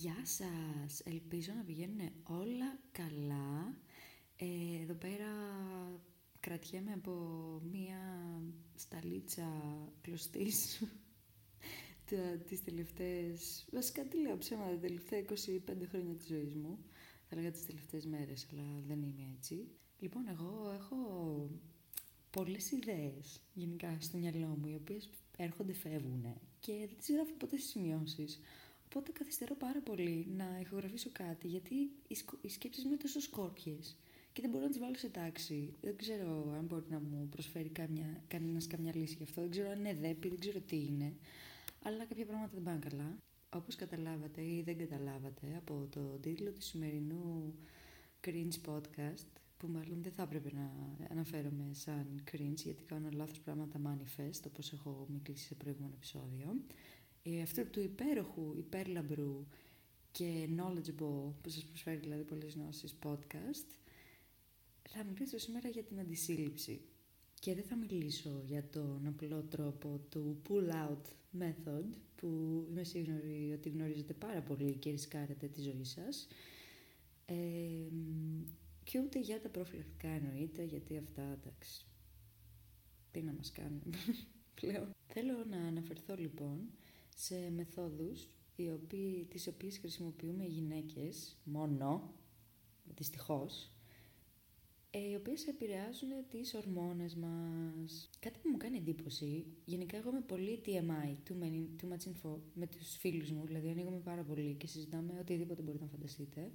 Γεια σας! Ελπίζω να πηγαίνουν όλα καλά. Ε, εδώ πέρα κρατιέμαι από μία σταλίτσα κλωστής τις τελευταίες... Βασικά τι λέω ψέματα, τα τελευταία 25 χρόνια της ζωής μου. Θα λέγα τις τελευταίες μέρες, αλλά δεν είμαι έτσι. Λοιπόν, εγώ έχω πολλές ιδέες γενικά στο μυαλό μου, οι οποίες έρχονται, φεύγουν και δεν τις γράφω ποτέ στις σημειώσεις. Οπότε καθυστερώ πάρα πολύ να ηχογραφήσω κάτι, γιατί οι σκέψεις μου είναι τόσο σκόρπιες και δεν μπορώ να τις βάλω σε τάξη. Δεν ξέρω αν μπορεί να μου προσφέρει καμιά, κανένας καμιά λύση γι' αυτό. Δεν ξέρω αν είναι δέπη, δεν ξέρω τι είναι. Αλλά κάποια πράγματα δεν πάνε καλά. Όπως καταλάβατε ή δεν καταλάβατε από το τίτλο του σημερινού cringe podcast, που μάλλον δεν θα έπρεπε να αναφέρομαι σαν cringe, γιατί κάνω λάθος πράγματα manifest, όπως έχω μιλήσει σε προηγούμενο επεισόδιο ε, αυτού του υπέροχου, υπέρλαμπρου και knowledgeable, που σας προσφέρει δηλαδή πολλές γνώσεις, podcast, θα μιλήσω σήμερα για την αντισύλληψη. Και δεν θα μιλήσω για τον απλό τρόπο του pull-out method, που είμαι σίγουρη ότι γνωρίζετε πάρα πολύ και ρισκάρετε τη ζωή σας. Ε, και ούτε για τα προφυλακτικά εννοείται, γιατί αυτά, εντάξει, τι να μας κάνουν πλέον. Θέλω να αναφερθώ λοιπόν σε μεθόδους οι οποίοι, τις οποίες χρησιμοποιούμε οι γυναίκες μόνο, δυστυχώς, ε, οι οποίες επηρεάζουν τις ορμόνες μας. Κάτι που μου κάνει εντύπωση, γενικά εγώ είμαι πολύ TMI, too, many, too much info, με τους φίλους μου, δηλαδή ανοίγουμε πάρα πολύ και συζητάμε οτιδήποτε μπορείτε να φανταστείτε.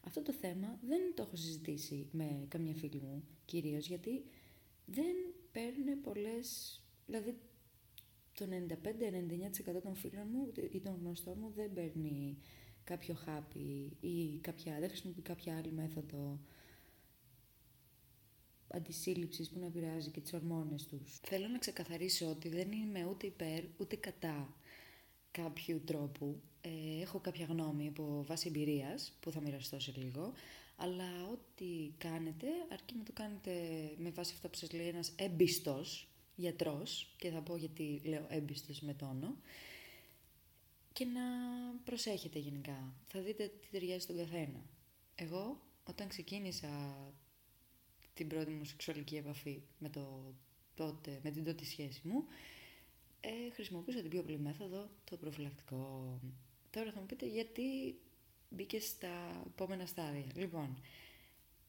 Αυτό το θέμα δεν το έχω συζητήσει με καμιά φίλη μου, κυρίως γιατί δεν παίρνουν πολλές, δηλαδή το 95-99% των φίλων μου ή των γνωστών μου δεν παίρνει κάποιο χάπι ή κάποια, δεν χρησιμοποιεί κάποια άλλη μέθοδο αντισύλληψης που να επηρεάζει και τις ορμόνες τους. Θέλω να ξεκαθαρίσω ότι δεν είμαι ούτε υπέρ ούτε κατά κάποιου τρόπου. Ε, έχω κάποια γνώμη από βάση εμπειρίας που θα μοιραστώ σε λίγο, αλλά ό,τι κάνετε, αρκεί να το κάνετε με βάση αυτά που σας λέει ένας έμπιστος γιατρός και θα πω γιατί λέω έμπιστος με τόνο και να προσέχετε γενικά. Θα δείτε τι ταιριάζει στον καθένα. Εγώ όταν ξεκίνησα την πρώτη μου σεξουαλική επαφή με, το τότε, με την τότε σχέση μου ε, χρησιμοποιούσα την πιο απλή μέθοδο, το προφυλακτικό. Τώρα θα μου πείτε γιατί μπήκε στα επόμενα στάδια. Λοιπόν,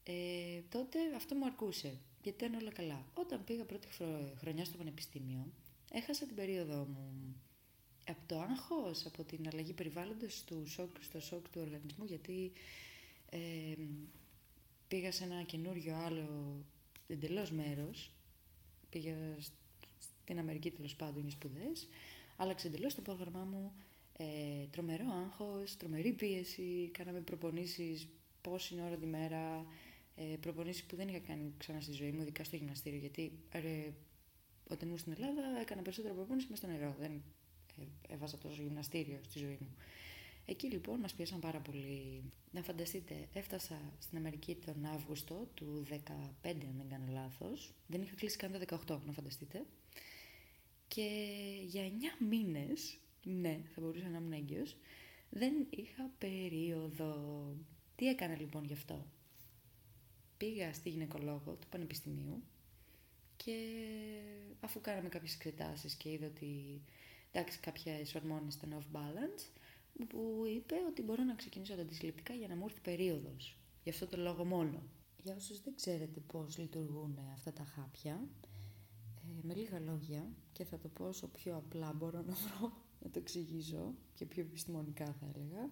ε, τότε αυτό μου αρκούσε γιατί ήταν όλα καλά. Όταν πήγα πρώτη χρονιά στο πανεπιστήμιο, έχασα την περίοδο μου από το άγχος, από την αλλαγή περιβάλλοντος, του σοκ, στο σοκ του οργανισμού, γιατί ε, πήγα σε ένα καινούριο άλλο εντελώς μέρος, πήγα στην Αμερική τέλος πάντων για σπουδές, άλλαξε εντελώς το πρόγραμμά μου, ε, τρομερό άγχος, τρομερή πίεση, κάναμε προπονήσεις πόση ώρα τη μέρα, ε, προπονήσεις που δεν είχα κάνει ξανά στη ζωή μου, ειδικά στο γυμναστήριο, γιατί ε, όταν ήμουν στην Ελλάδα έκανα περισσότερο προπόνηση μες στο νερό, δεν ε, έβαζα τόσο γυμναστήριο στη ζωή μου. Εκεί λοιπόν μας πιέσαν πάρα πολύ. Να φανταστείτε, έφτασα στην Αμερική τον Αύγουστο του 2015, αν δεν κάνω λάθος. Δεν είχα κλείσει καν τα 18, να φανταστείτε. Και για 9 μήνες, ναι, θα μπορούσα να ήμουν έγκυος, δεν είχα περίοδο. Τι έκανα λοιπόν γι' αυτό; Πήγα στη γυναικολόγο του Πανεπιστημίου και αφού κάναμε κάποιες εξετάσεις και είδα ότι εντάξει κάποιες ορμόνες ήταν off balance που είπε ότι μπορώ να ξεκινήσω τα αντισυλληπτικά για να μου έρθει περίοδος. Γι' αυτό το λόγο μόνο. Για όσους δεν ξέρετε πώς λειτουργούν αυτά τα χάπια, ε, με λίγα λόγια και θα το πω όσο πιο απλά μπορώ να βρω να το εξηγήσω και πιο επιστημονικά θα έλεγα.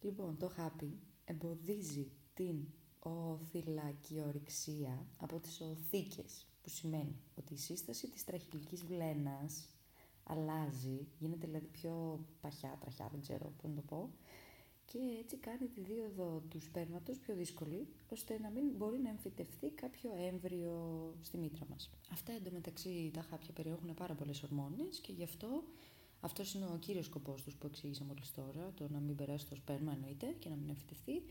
Λοιπόν, το χάπι εμποδίζει την οθυλακιορυξία από τις οθήκες, που σημαίνει ότι η σύσταση της τραχυλικής βλένας αλλάζει, γίνεται δηλαδή πιο παχιά, τραχιά, δεν ξέρω πώς να το πω, και έτσι κάνει τη δίωδο του σπέρματος πιο δύσκολη, ώστε να μην μπορεί να εμφυτευτεί κάποιο έμβριο στη μήτρα μας. Αυτά εντωμεταξύ τα χάπια περιέχουν πάρα πολλές ορμόνες και γι' αυτό αυτός είναι ο κύριος σκοπός τους που εξήγησα μόλις τώρα, το να μην περάσει το σπέρμα εννοείται και να μην εμφυτευτεί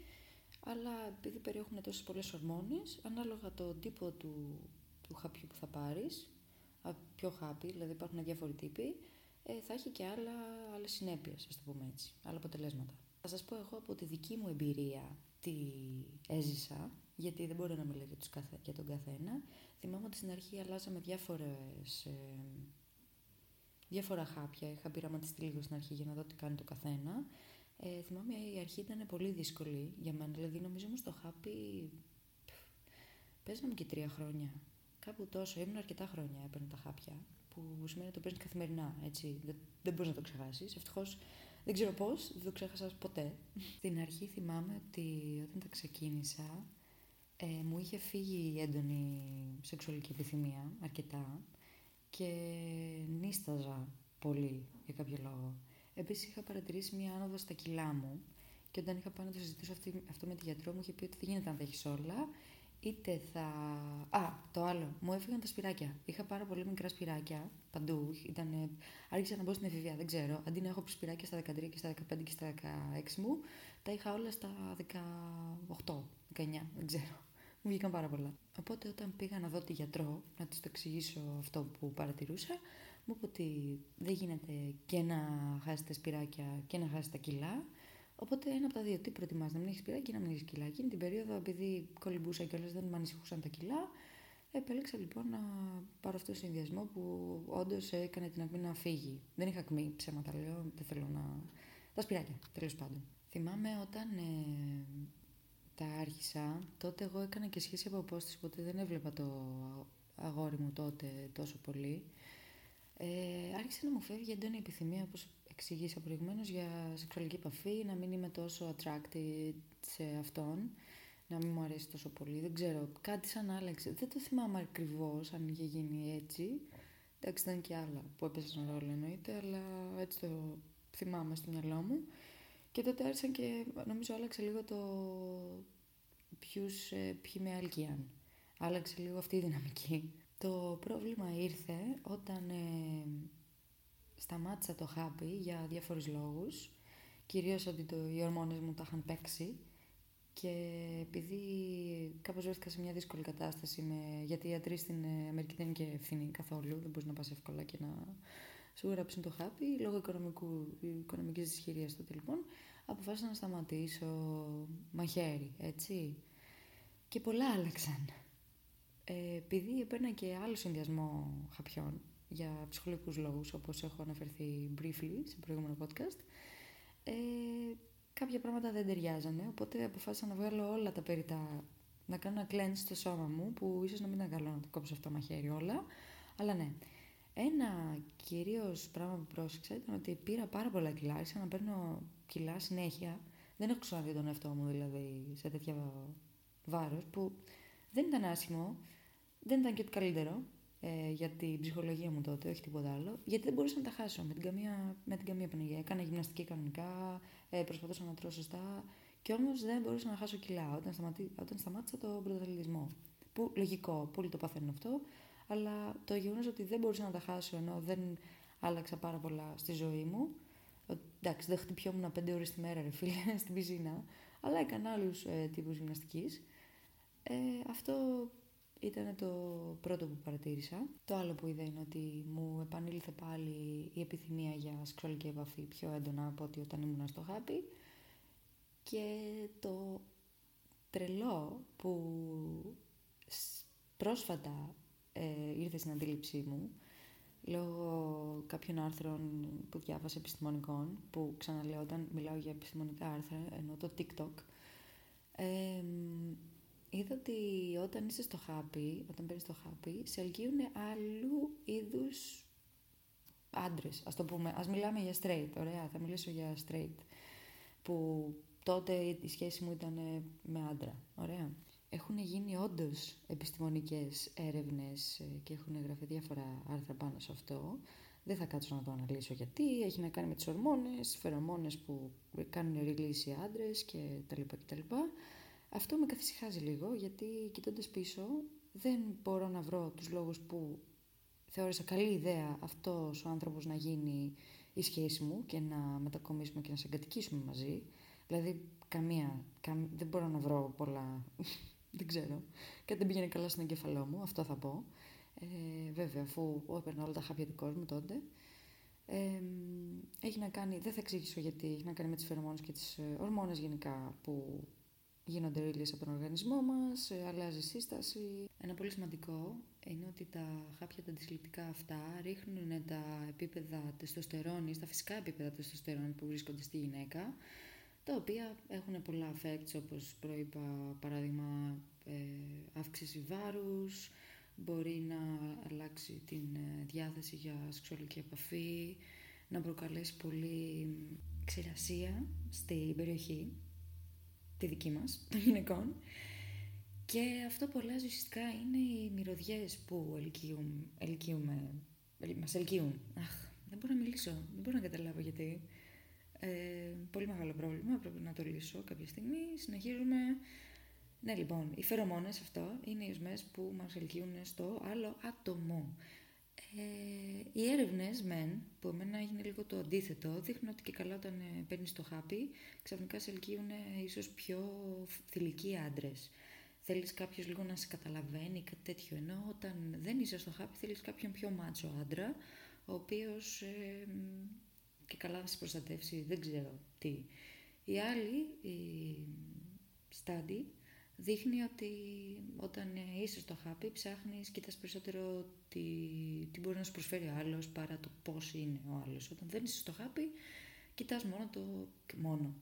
αλλά επειδή περιέχουν τόσες πολλές ορμόνες, ανάλογα το τύπο του, του χαπιού που θα πάρεις, πιο χάπι, δηλαδή υπάρχουν διάφοροι τύποι, ε, θα έχει και άλλα, άλλες συνέπειες, ας το πούμε έτσι, άλλα αποτελέσματα. Θα σας πω εγώ από τη δική μου εμπειρία τι έζησα, γιατί δεν μπορώ να μιλάω για, τους για τον καθένα. Θυμάμαι ότι στην αρχή αλλάζαμε διάφορες, ε, διάφορα χάπια. Είχα πειραματιστεί λίγο στην αρχή για να δω τι κάνει το καθένα. Ε, θυμάμαι η αρχή ήταν πολύ δύσκολη για μένα. Δηλαδή νομίζω μου στο χάπι παίζαμε και τρία χρόνια. Κάπου τόσο. Ήμουν αρκετά χρόνια έπαιρνα τα χάπια. Που σημαίνει ότι το παίρνει καθημερινά. Έτσι. Δεν, δεν μπορείς να το ξεχάσεις. Ευτυχώς δεν ξέρω πώς, δεν το ξέχασα ποτέ. Στην αρχή θυμάμαι ότι όταν τα ξεκίνησα ε, μου είχε φύγει η έντονη σεξουαλική επιθυμία αρκετά και νίσταζα πολύ για κάποιο λόγο. Επίσης είχα παρατηρήσει μια άνοδο στα κιλά μου και όταν είχα πάει να το συζητήσω αυτό με τη γιατρό μου είχε πει ότι δεν γίνεται να τα έχεις όλα είτε θα... Α, το άλλο. Μου έφυγαν τα σπυράκια. Είχα πάρα πολύ μικρά σπυράκια παντού. Ήταν... Άρχισα να μπω στην εφηβεία, δεν ξέρω. Αντί να έχω σπυράκια στα 13 και στα 15 και στα 16 μου, τα είχα όλα στα 18, 19, δεν ξέρω. Μου βγήκαν πάρα πολλά. Οπότε όταν πήγα να δω τη γιατρό, να της το εξηγήσω αυτό που παρατηρούσα, μου είπε ότι δεν γίνεται και να χάσει τα σπυράκια και να χάσει τα κιλά. Οπότε ένα από τα δύο. Τι προτιμά, να μην έχεις πειράκι ή να μην έχεις κιλά. Εκείνη την περίοδο, επειδή κολυμπούσα και όλε δεν με ανησυχούσαν τα κιλά, επέλεξα λοιπόν να πάρω αυτό το συνδυασμό που όντως έκανε την ακμή να φύγει. Δεν είχα ακμή, ψέματα λέω, δεν θέλω να. Τα σπυράκια, τέλος πάντων. Θυμάμαι όταν ε, τα άρχισα, τότε εγώ έκανα και σχέση από απόσταση, οπότε δεν έβλεπα το αγόρι μου τότε τόσο πολύ. Ε, άρχισε να μου φεύγει έντονη επιθυμία, όπως εξηγήσα προηγουμένως για σεξουαλική επαφή, να μην είμαι τόσο attracted σε αυτόν, να μην μου αρέσει τόσο πολύ. Δεν ξέρω, κάτι σαν άλλαξε. Δεν το θυμάμαι ακριβώς αν είχε γίνει έτσι. Εντάξει, ήταν και άλλα που έπαιζαν ρόλο εννοείται, αλλά έτσι το θυμάμαι στο μυαλό μου. Και τότε άρχισαν και νομίζω άλλαξε λίγο το ποιους, ε, ποιοι με αλκίαν. Άλλαξε λίγο αυτή η δυναμική. Το πρόβλημα ήρθε όταν ε, σταμάτησα το χάπι για διάφορους λόγους, κυρίως ότι το, οι ορμόνες μου τα είχαν παίξει και επειδή κάπως βρέθηκα σε μια δύσκολη κατάσταση με, γιατί οι ιατροί στην Αμερική δεν είναι και ευθύνη καθόλου, δεν μπορείς να πας εύκολα και να σου γράψουν το χάπι, λόγω οικονομικού, οικονομικής δυσχερίας τότε λοιπόν, αποφάσισα να σταματήσω μαχαίρι, έτσι. Και πολλά άλλαξαν. Ε, επειδή έπαιρνα και άλλο συνδυασμό χαπιών, για ψυχολογικούς λόγους, όπως έχω αναφερθεί briefly σε προηγούμενο podcast, ε, κάποια πράγματα δεν ταιριάζανε, οπότε αποφάσισα να βγάλω όλα τα περιτά, να κάνω ένα cleanse στο σώμα μου, που ίσως να μην ήταν καλό να το κόψω αυτό μαχαίρι όλα, αλλά ναι. Ένα κυρίως πράγμα που πρόσεξα ήταν ότι πήρα πάρα πολλά κιλά, άρχισα να παίρνω κιλά συνέχεια. Δεν έχω ξαναδεί τον εαυτό μου δηλαδή σε τέτοια βάρος που δεν ήταν άσχημο, δεν ήταν και το καλύτερο, ε, για την ψυχολογία μου τότε, όχι τίποτα άλλο, γιατί δεν μπορούσα να τα χάσω με την καμία, με την καμία πανηγία. Έκανα γυμναστική κανονικά, ε, προσπαθούσα να τρώω σωστά και όμως δεν μπορούσα να χάσω κιλά όταν, σταματή, όταν σταμάτησα τον πρωτοθελητισμό. Που λογικό, πολλοί το παθαίνουν αυτό, αλλά το γεγονός ότι δεν μπορούσα να τα χάσω ενώ δεν άλλαξα πάρα πολλά στη ζωή μου. Εντάξει, δεν χτυπιόμουν πέντε ώρες τη μέρα, ρε φίλε, στην πισίνα, αλλά έκανα άλλους ε, τύπους γυμναστικής. Ε, αυτό ήταν το πρώτο που παρατήρησα. Το άλλο που είδα είναι ότι μου επανήλθε πάλι η επιθυμία για σεξουαλική επαφή πιο έντονα από ότι όταν ήμουν στο χάπι. Και το τρελό που πρόσφατα ε, ήρθε στην αντίληψή μου λόγω κάποιων άρθρων που διάβασα επιστημονικών που ξαναλέω όταν μιλάω για επιστημονικά άρθρα ενώ το TikTok ε, είδα ότι όταν είσαι στο χάπι, όταν παίρνεις το χάπι, σε ελκύουν άλλου είδους άντρες. Α το πούμε. Α μιλάμε για straight. Ωραία, θα μιλήσω για straight. Που τότε η σχέση μου ήταν με άντρα. Ωραία. Έχουν γίνει όντως επιστημονικές έρευνες και έχουν γραφεί διάφορα άρθρα πάνω σε αυτό. Δεν θα κάτσω να το αναλύσω γιατί. Έχει να κάνει με τις ορμόνες, φερομόνες που κάνουν release οι άντρες και τα λοιπά και τα λοιπά. Αυτό με καθησυχάζει λίγο γιατί κοιτώντας πίσω δεν μπορώ να βρω τους λόγους που θεώρησα καλή ιδέα αυτός ο άνθρωπος να γίνει η σχέση μου και να μετακομίσουμε και να σε εγκατοικήσουμε μαζί. Δηλαδή καμία, δεν μπορώ να βρω πολλά, δεν ξέρω. Κάτι δεν πήγαινε καλά στον εγκεφαλό μου, αυτό θα πω. Ε, βέβαια, αφού έπαιρνα όλα τα χάπια του κόσμου τότε. Ε, έχει να κάνει, δεν θα εξηγήσω γιατί, έχει να κάνει με τις φερομόνες και τις ε, ορμόνες γενικά που γίνονται ρίλες από τον οργανισμό μας, ε, αλλάζει σύσταση. Ένα πολύ σημαντικό είναι ότι τα χάπια τα αντισυλληπτικά αυτά ρίχνουν τα επίπεδα τεστοστερόνης, τα φυσικά επίπεδα τεστοστερόνη που βρίσκονται στη γυναίκα, τα οποία έχουν πολλά effects όπως προείπα παράδειγμα ε, αύξηση βάρους, μπορεί να αλλάξει την ε, διάθεση για σεξουαλική επαφή, να προκαλέσει πολύ ξηρασία στην περιοχή, τη δική μας, των γυναικών. Και αυτό που αλλάζει ουσιαστικά είναι οι μυρωδιές που ελκύουν, ελκύουμε, μας ελκύουν. Αχ, δεν μπορώ να μιλήσω, δεν μπορώ να καταλάβω γιατί. Ε, πολύ μεγάλο πρόβλημα, πρέπει να το λύσω κάποια στιγμή. Συνεχίζουμε. Ναι, λοιπόν, οι φερομόνες αυτό είναι οι οσμές που μας ελκύουν στο άλλο άτομο. Ε, οι έρευνες μεν, που εμένα έγινε λίγο το αντίθετο, δείχνουν ότι και καλά όταν ε, παίρνεις το χάπι, ξαφνικά σε ελκύουν ε, ίσως πιο θηλυκοί άντρες. Θέλεις κάποιος λίγο να σε καταλαβαίνει, κάτι τέτοιο. Ενώ όταν δεν είσαι στο χάπι, θέλεις κάποιον πιο μάτσο άντρα, ο οποίος ε, και καλά θα σε προστατεύσει, δεν ξέρω τι. Η άλλη, η στάντη, δείχνει ότι όταν είσαι στο χάπι ψάχνεις, κοιτάς περισσότερο τι, τι μπορεί να σου προσφέρει ο άλλος παρά το πώς είναι ο άλλος. Όταν δεν είσαι στο χάπι, κοιτάς μόνο το... μόνο.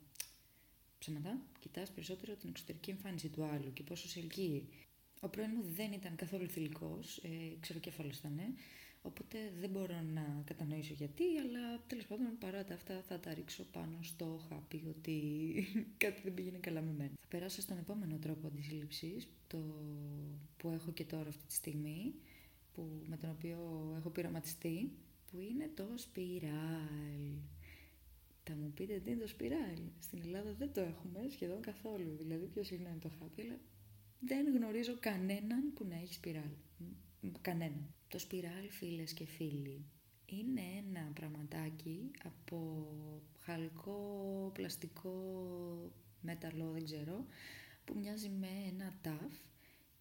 Ψέματα, κοιτάς περισσότερο την εξωτερική εμφάνιση του άλλου και πόσο σε ελκύει. Ο πρώην μου δεν ήταν καθόλου θηλυκός, ε, ξεροκέφαλος ήταν, Οπότε δεν μπορώ να κατανοήσω γιατί, αλλά τέλος πάντων παρά τα αυτά θα τα ρίξω πάνω στο χάπι ότι κάτι δεν πήγαινε καλά με μένα. Θα περάσω στον επόμενο τρόπο αντισύλληψης, το που έχω και τώρα αυτή τη στιγμή, που, με τον οποίο έχω πειραματιστεί, που είναι το σπιράλ. Θα μου πείτε τι είναι το σπιράλ; Στην Ελλάδα δεν το έχουμε σχεδόν καθόλου. Δηλαδή πιο συχνά είναι το χάπι, αλλά δεν γνωρίζω κανέναν που να έχει σπιράλ. Κανέναν. Το σπιράλ, φίλες και φίλοι, είναι ένα πραγματάκι από χαλκό, πλαστικό, μέταλλο, δεν ξέρω, που μοιάζει με ένα ταφ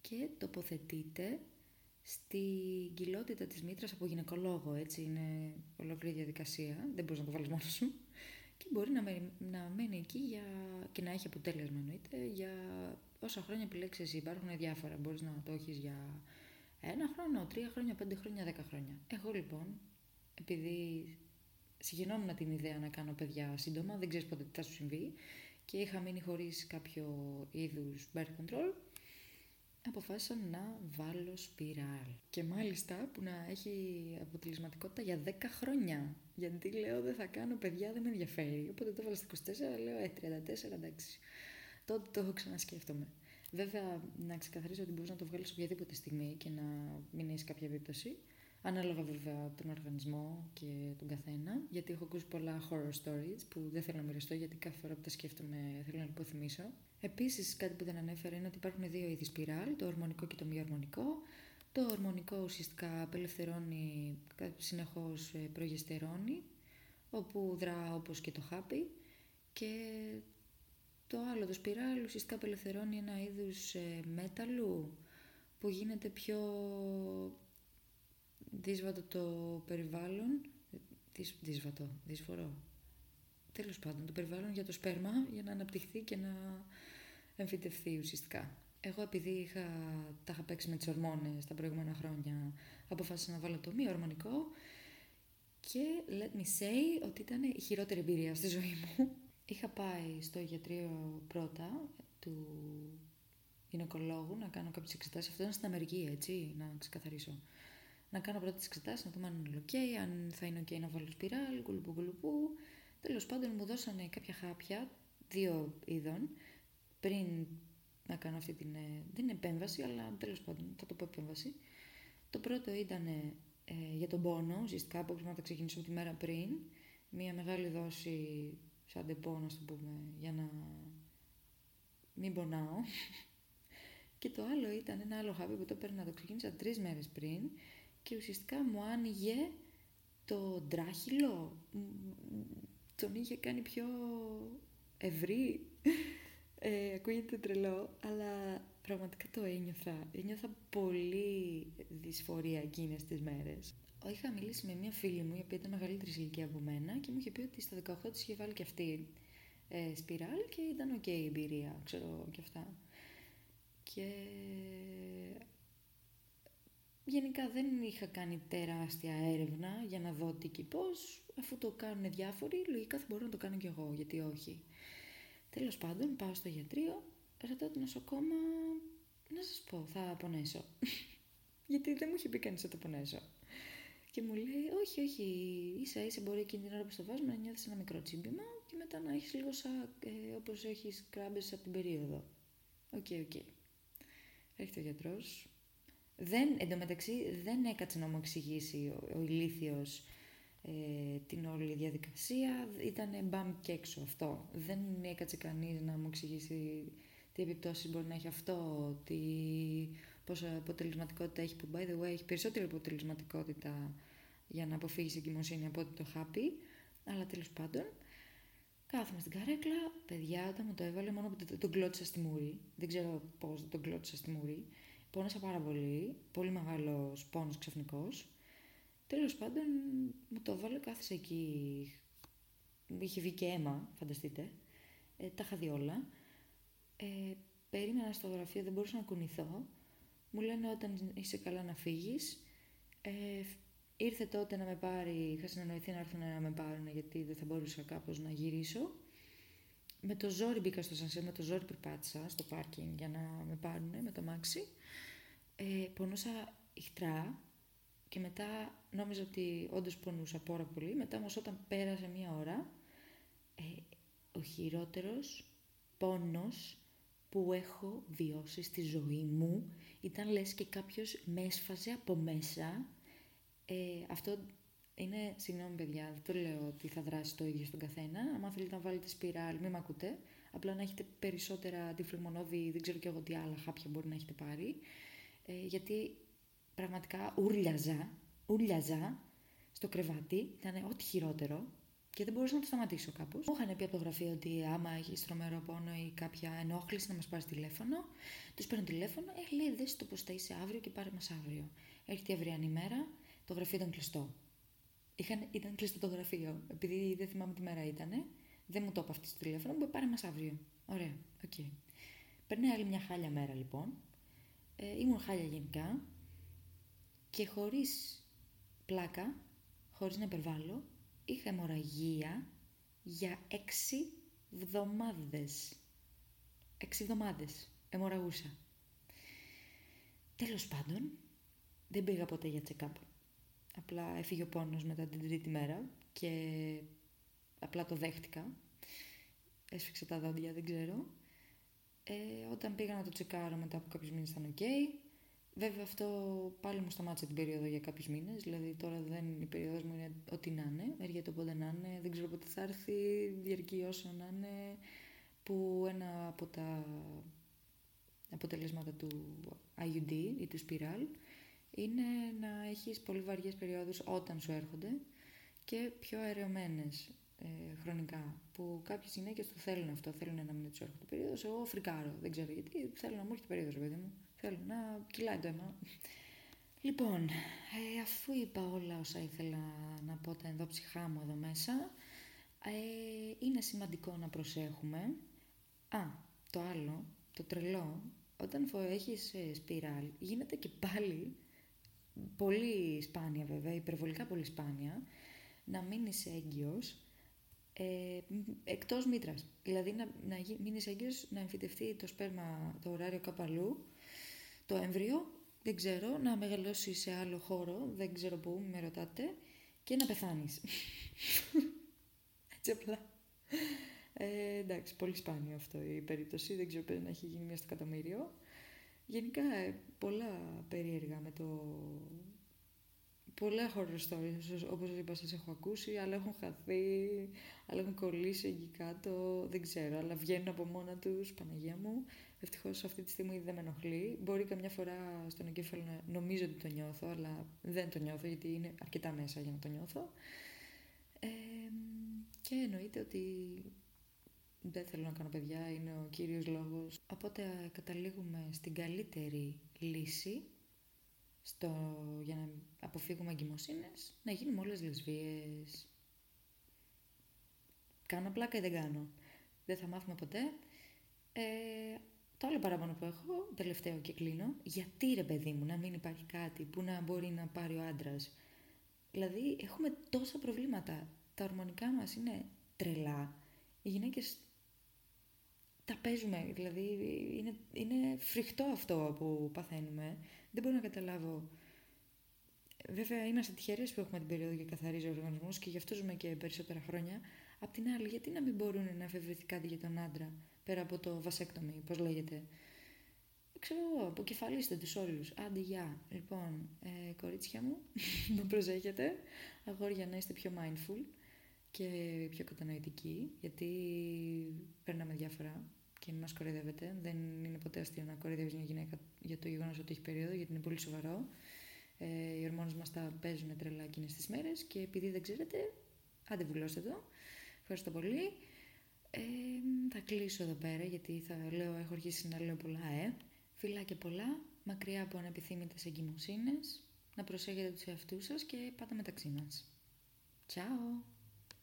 και τοποθετείται στην κοιλότητα της μήτρας από γυναικολόγο, έτσι είναι ολόκληρη διαδικασία, δεν μπορείς να το βάλεις μόνος σου. Και μπορεί να, να μένει εκεί για, και να έχει αποτέλεσμα εννοείται για όσα χρόνια επιλέξεις. Υπάρχουν διάφορα, μπορείς να το έχεις για ένα χρόνο, τρία χρόνια, πέντε χρόνια, δέκα χρόνια. Εγώ λοιπόν, επειδή συγγενόμουν την ιδέα να κάνω παιδιά σύντομα, δεν ξέρεις πότε τι θα σου συμβεί και είχα μείνει χωρίς κάποιο είδους birth control, αποφάσισα να βάλω σπιράλ. Και μάλιστα που να έχει αποτελεσματικότητα για 10 χρόνια. Γιατί λέω δεν θα κάνω παιδιά, δεν με ενδιαφέρει. Οπότε το έβαλα στα 24, λέω ε, 34, εντάξει. Τότε το έχω ξανασκέφτομαι. Βέβαια, να ξεκαθαρίσω ότι μπορείς να το βγάλεις οποιαδήποτε στιγμή και να μην έχεις κάποια επίπτωση. Ανάλογα βέβαια τον οργανισμό και τον καθένα, γιατί έχω ακούσει πολλά horror stories που δεν θέλω να μοιραστώ, γιατί κάθε φορά που τα σκέφτομαι θέλω να υποθυμίσω. Επίσης, κάτι που δεν ανέφερα είναι ότι υπάρχουν δύο είδη σπιράλ, το ορμονικό και το μη ορμονικό. Το ορμονικό ουσιαστικά απελευθερώνει συνεχώς ε, προγεστερόνη, όπου δρά όπως και το χάπι. Και το άλλο, το σπιράλ, ουσιαστικά απελευθερώνει ένα είδους ε, μέταλλου που γίνεται πιο δύσβατο το περιβάλλον. Δυσ, δύσβατο, δύσφορο. Τέλος πάντων, το περιβάλλον για το σπέρμα για να αναπτυχθεί και να εμφυτευθεί ουσιαστικά. Εγώ επειδή είχα, τα είχα παίξει με τις ορμόνες τα προηγούμενα χρόνια, αποφάσισα να βάλω το μη ορμονικό και let me say ότι ήταν η χειρότερη εμπειρία στη ζωή μου. Είχα πάει στο γιατρείο πρώτα του γυναικολόγου να κάνω κάποιες εξετάσεις. Αυτό ήταν στην Αμερική, έτσι, να ξεκαθαρίσω. Να κάνω πρώτα τις εξετάσεις, να δούμε αν είναι ok, αν θα είναι ok να βάλω σπιράλ, κουλουπού κουλουπού. Τέλος πάντων, μου δώσανε κάποια χάπια, δύο είδων, πριν να κάνω αυτή την. Ε, δεν είναι επέμβαση, αλλά τέλος πάντων θα το πω επέμβαση. Το πρώτο ήταν ε, για τον πόνο, ουσιαστικά που να τα ξεκινήσω τη μέρα πριν. Μία μεγάλη δόση σαν τεπό, να το πούμε, για να μην πονάω. Και το άλλο ήταν ένα άλλο χάπι που το έπαιρνα, το ξεκίνησα τρεις μέρες πριν και ουσιαστικά μου άνοιγε το ντράχυλο, τον είχε κάνει πιο ευρύ. Ε, ακούγεται τρελό, αλλά πραγματικά το ένιωθα. Ένιωθα πολύ δυσφορία εκείνες τις μέρες. Είχα μιλήσει με μια φίλη μου, η οποία ήταν μεγαλύτερη ηλικία από μένα και μου είχε πει ότι στα 18 της είχε βάλει και αυτή ε, σπιράλ και ήταν οκ η εμπειρία, ξέρω και αυτά. Και γενικά δεν είχα κάνει τεράστια έρευνα για να δω τι και πώς, αφού το κάνουν διάφοροι, λογικά θα μπορώ να το κάνω κι εγώ, γιατί όχι. Τέλος πάντων, πάω στο γιατρείο, ρωτάω τη νοσοκόμα, να σας πω, θα πονέσω. γιατί δεν μου είχε πει κανείς θα το πονέσω. Και μου λέει, όχι, όχι, ίσα ίσα μπορεί εκείνη την ώρα που στο βάζουμε να νιώθεις ένα μικρό τσίμπημα και μετά να έχεις λίγο σαν ε, όπως έχεις κράμπες από την περίοδο. Ok, okay, ok. Okay. Έρχεται ο γιατρός. Δεν, εντωμεταξύ δεν έκατσε να μου εξηγήσει ο, ο ηλίθιος ε, την όλη διαδικασία. Ήταν μπαμ και έξω αυτό. Δεν έκατσε κανείς να μου εξηγήσει τι επιπτώσεις μπορεί να έχει αυτό, τι, πόσα αποτελεσματικότητα έχει, που by the way έχει περισσότερη αποτελεσματικότητα για να αποφύγεις εγκυμοσύνη από ότι το χάπι, αλλά τέλος πάντων. Κάθομαι στην καρέκλα, παιδιά, όταν μου το έβαλε, μόνο που τον κλώτησα στη μούρη. Δεν ξέρω πώς τον κλώτησα στη μούρη. Πόνεσα πάρα πολύ, πολύ μεγάλος πόνος ξαφνικός. Τέλος πάντων, μου το έβαλε, κάθισε εκεί. Είχε βγει και αίμα, φανταστείτε. Ε, τα είχα δει όλα. Ε, περίμενα στο γραφείο, δεν μπορούσα να κουνηθώ. Μου λένε όταν είσαι καλά να φύγεις. Ε, ήρθε τότε να με πάρει, είχα συνεννοηθεί να έρθουν να με πάρουν γιατί δεν θα μπορούσα κάπως να γυρίσω. Με το ζόρι μπήκα στο σανσέ, με το ζόρι περπάτησα στο πάρκινγκ για να με πάρουν με το μάξι. Ε, πονούσα ηχτρά και μετά νόμιζα ότι όντως πονούσα πάρα πολύ. Μετά όμως όταν πέρασε μία ώρα, ε, ο χειρότερος πόνος που έχω βιώσει στη ζωή μου ήταν λες και κάποιος με έσφαζε από μέσα. Ε, αυτό είναι, συγγνώμη παιδιά, δεν το λέω ότι θα δράσει το ίδιο στον καθένα. Αν θέλετε να βάλετε σπιράλ, μην με ακούτε. Απλά να έχετε περισσότερα αντιφλεγμονώδη, δεν ξέρω και εγώ τι άλλα χάπια μπορεί να έχετε πάρει. Ε, γιατί πραγματικά ούρλιαζα, ούρλιαζα στο κρεβάτι, ήταν ό,τι χειρότερο και δεν μπορούσα να το σταματήσω κάπως. Μου είχαν πει από το γραφείο ότι άμα έχεις τρομερό πόνο ή κάποια ενόχληση να μας πάρεις τηλέφωνο. Τους παίρνω τηλέφωνο, ε, λέει δες το πώς θα είσαι αύριο και πάρε μας αύριο. Έρχεται η αυριανή μέρα, το γραφείο ήταν κλειστό. Είχαν, ήταν κλειστό το γραφείο, επειδή δεν θυμάμαι τι μέρα ήταν. Δεν μου το είπε αυτή στο τηλέφωνο, μου πάρε μας αύριο. Ωραία, ok. Okay. Περνάει άλλη μια χάλια μέρα λοιπόν. Ε, ήμουν χάλια γενικά και χωρίς πλάκα, χωρίς να υπερβάλλω, είχα αιμορραγία για έξι βδομάδες. Έξι εβδομάδες αιμορραγούσα. Τέλος πάντων, δεν πήγα ποτέ για check-up. Απλά έφυγε ο πόνος μετά την τρίτη μέρα και απλά το δέχτηκα. Έσφιξα τα δόντια, δεν ξέρω. Ε, όταν πήγα να το τσεκάρω μετά από κάποιους μήνες ήταν ok. Βέβαια αυτό πάλι μου σταμάτησε την περίοδο για κάποιους μήνες, δηλαδή τώρα δεν η περίοδος μου είναι ό,τι να είναι, έρχεται όποτε να είναι, δεν ξέρω πότε θα έρθει, διαρκεί όσο να είναι, που ένα από τα αποτελέσματα του IUD ή του Spiral είναι να έχεις πολύ βαριές περιόδους όταν σου έρχονται και πιο αερεωμένες ε, χρονικά. Που κάποιες γυναίκες το θέλουν αυτό, θέλουν να μην του έρχονται περίοδο. Εγώ φρικάρω, δεν ξέρω γιατί. Θέλω να μου έρχεται περίοδος, παιδί μου. Θέλω να κυλάει το αίμα. Λοιπόν, ε, αφού είπα όλα όσα ήθελα να πω τα ενδόψυχά μου εδώ μέσα, ε, είναι σημαντικό να προσέχουμε. Α, το άλλο, το τρελό, όταν έχεις ε, σπιράλ, γίνεται και πάλι, πολύ σπάνια βέβαια, υπερβολικά πολύ σπάνια, να μείνεις έγκυος ε, εκτός μήτρας. Δηλαδή να, να μείνεις έγκυος, να εμφυτευτεί το σπέρμα το ωράριο καπαλού το έμβριο, δεν ξέρω, να μεγαλώσει σε άλλο χώρο, δεν ξέρω πού, με ρωτάτε, και να πεθάνεις. Έτσι απλά. Ε, εντάξει, πολύ σπάνιο αυτό η περίπτωση, δεν ξέρω πρέπει να έχει γίνει μια στο εκατομμύριο. Γενικά, ε, πολλά περίεργα με το... Πολλά horror stories, όπως σας είπα, σας έχω ακούσει, αλλά έχουν χαθεί, αλλά έχουν κολλήσει εκεί κάτω, δεν ξέρω, αλλά βγαίνουν από μόνα τους, Παναγία μου. Ευτυχώς αυτή τη στιγμή δεν με ενοχλεί. Μπορεί καμιά φορά στον εγκέφαλο να νομίζω ότι το νιώθω, αλλά δεν το νιώθω γιατί είναι αρκετά μέσα για να το νιώθω. Ε, και εννοείται ότι δεν θέλω να κάνω παιδιά, είναι ο κύριος λόγος. Οπότε καταλήγουμε στην καλύτερη λύση στο, για να αποφύγουμε εγκυμοσύνες, να γίνουμε όλες λεσβίες. Κάνω πλάκα ή δεν κάνω; Δεν θα μάθουμε ποτέ. Ε, το άλλο παράπονο που έχω, τελευταίο και κλείνω, γιατί ρε παιδί μου να μην υπάρχει κάτι που να μπορεί να πάρει ο άντρας; Δηλαδή έχουμε τόσα προβλήματα. Τα ορμονικά μας είναι τρελά. Οι γυναίκες τα παίζουμε, δηλαδή είναι, είναι φρικτό αυτό που παθαίνουμε. Δεν μπορώ να καταλάβω. Βέβαια, είμαστε τυχεροί που έχουμε την περίοδο και καθαρίζει ο οργανισμό και γι' αυτό ζούμε και περισσότερα χρόνια. Απ' την άλλη, γιατί να μην μπορούν να εφευρεθεί κάτι για τον άντρα, πέρα από το βασέκτομι, πώς λέγεται; Ξέρω εγώ, αποκεφαλίστε τους όλους. Άντε, γεια. Λοιπόν, ε, κορίτσια μου, να προσέχετε. Αγόρια, να είστε πιο mindful και πιο κατανοητικοί, γιατί παίρναμε διάφορα και μην μας κοροϊδεύετε. Δεν είναι ποτέ αστείο να κοροϊδεύεις μια γυναίκα για το γεγονός ότι έχει περίοδο, γιατί είναι πολύ σοβαρό. Ε, οι ορμόνες μας τα παίζουν τρελά εκείνες τις μέρες και επειδή δεν ξέρετε, άντε βουλώστε το. Ευχαριστώ πολύ. Ε, θα κλείσω εδώ πέρα γιατί θα λέω, έχω αρχίσει να λέω πολλά ε. Φιλάκια πολλά, μακριά από ανεπιθύμητες εγκυμοσύνες, να προσέχετε τους εαυτούς σας και πάτε μεταξύ μας. Ciao!